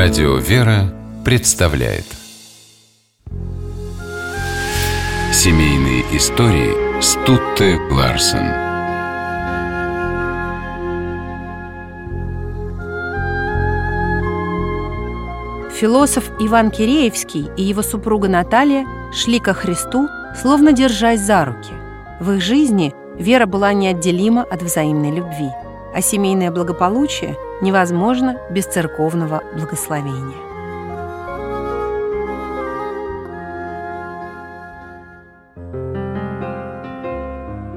Радио «Вера» представляет Семейные истории Стутте Ларсен Философ Иван Киреевский и его супруга Наталья шли ко Христу, словно держась за руки. В их жизни вера была неотделима от взаимной любви, а семейное благополучие – невозможно без церковного благословения.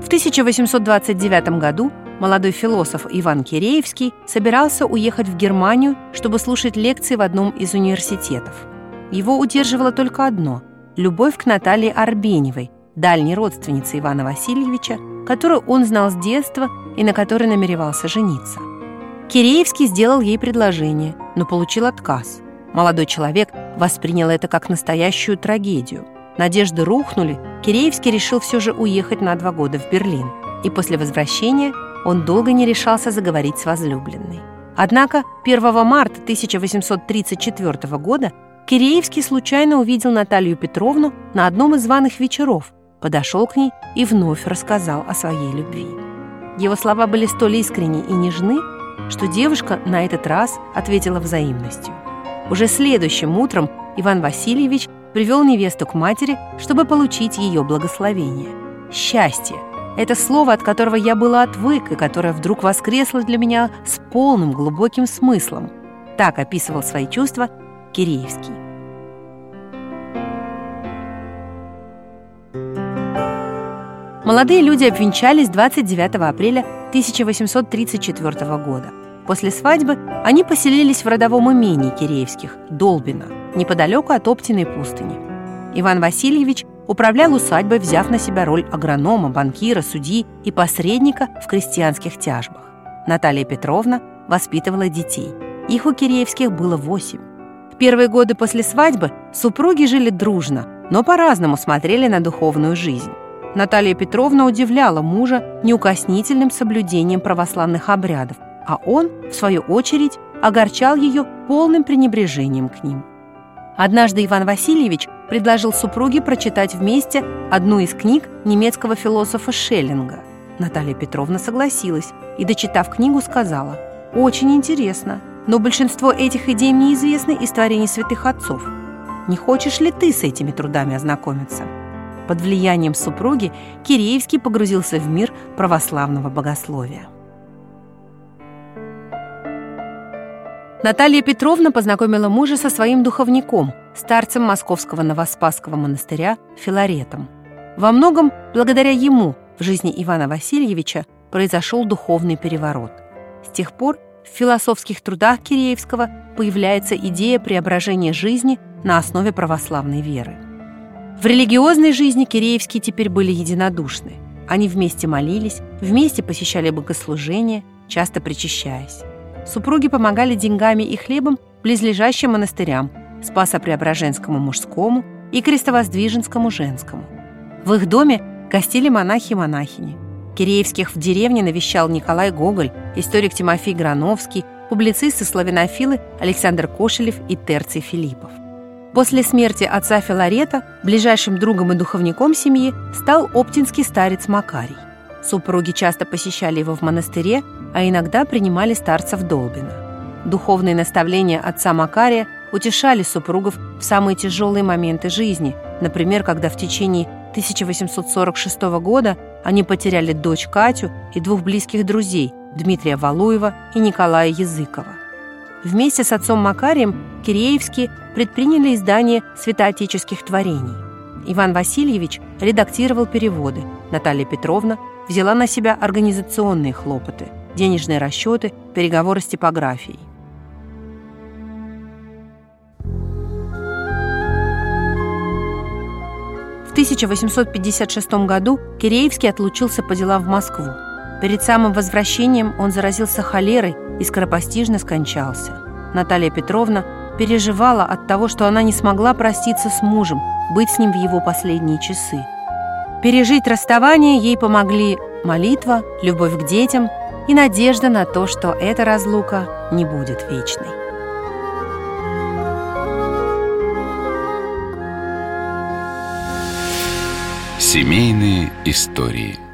В 1829 году молодой философ Иван Киреевский собирался уехать в Германию, чтобы слушать лекции в одном из университетов. Его удерживало только одно – любовь к Наталье Арбеневой, дальней родственнице Ивана Васильевича, которую он знал с детства и на которой намеревался жениться. Киреевский сделал ей предложение, но получил отказ. Молодой человек воспринял это как настоящую трагедию. Надежды рухнули, Киреевский решил все же уехать на два года в Берлин. И после возвращения он долго не решался заговорить с возлюбленной. Однако 1 марта 1834 года Киреевский случайно увидел Наталью Петровну на одном из званых вечеров, подошел к ней и вновь рассказал о своей любви. Его слова были столь искренни и нежны, что девушка на этот раз ответила взаимностью. Уже следующим утром Иван Васильевич привел невесту к матери, чтобы получить ее благословение. Счастье – это слово, от которого я была отвык и которое вдруг воскресло для меня с полным глубоким смыслом. Так описывал свои чувства Киреевский. Молодые люди обвенчались 29 апреля 1834 года. После свадьбы они поселились в родовом имении Киреевских, Долбино, неподалеку от Оптиной пустыни. Иван Васильевич управлял усадьбой, взяв на себя роль агронома, банкира, судьи и посредника в крестьянских тяжбах. Наталья Петровна воспитывала детей. Их у Киреевских было восемь. В первые годы после свадьбы супруги жили дружно, но по-разному смотрели на духовную жизнь. Наталья Петровна удивляла мужа неукоснительным соблюдением православных обрядов, а он, в свою очередь, огорчал ее полным пренебрежением к ним. Однажды Иван Васильевич предложил супруге прочитать вместе одну из книг немецкого философа Шеллинга. Наталья Петровна согласилась и, дочитав книгу, сказала «Очень интересно, но большинство этих идей мне известны из творений святых отцов. Не хочешь ли ты с этими трудами ознакомиться?» Под влиянием супруги Киреевский погрузился в мир православного богословия. Наталья Петровна познакомила мужа со своим духовником, старцем Московского Новоспасского монастыря Филаретом. Во многом благодаря ему в жизни Ивана Васильевича произошел духовный переворот. С тех пор в философских трудах Киреевского появляется идея преображения жизни на основе православной веры. В религиозной жизни Киреевские теперь были единодушны. Они вместе молились, вместе посещали богослужения, часто причащаясь. Супруги помогали деньгами и хлебом близлежащим монастырям Спасо-Преображенскому мужскому и Крестовоздвиженскому женскому. В их доме гостили монахи и монахини. Киреевских в деревне навещал Николай Гоголь, историк Тимофей Грановский, публицисты славянофилы Александр Кошелев и Терций Филиппов. После смерти отца Филарета ближайшим другом и духовником семьи стал оптинский старец Макарий. Супруги часто посещали его в монастыре, а иногда принимали старца в Долбино. Духовные наставления отца Макария утешали супругов в самые тяжелые моменты жизни, например, когда в течение 1846 года они потеряли дочь Катю и двух близких друзей Дмитрия Валуева и Николая Языкова. Вместе с отцом Макарием Киреевские предприняли издание святоотеческих творений. Иван Васильевич редактировал переводы, Наталья Петровна взяла на себя организационные хлопоты, денежные расчеты, переговоры с типографией. В 1856 году Киреевский отлучился по делам в Москву. Перед самым возвращением он заразился холерой и скоропостижно скончался. Наталья Петровна переживала от того, что она не смогла проститься с мужем, быть с ним в его последние часы. Пережить расставание ей помогли молитва, любовь к детям и надежда на то, что эта разлука не будет вечной. Семейные истории –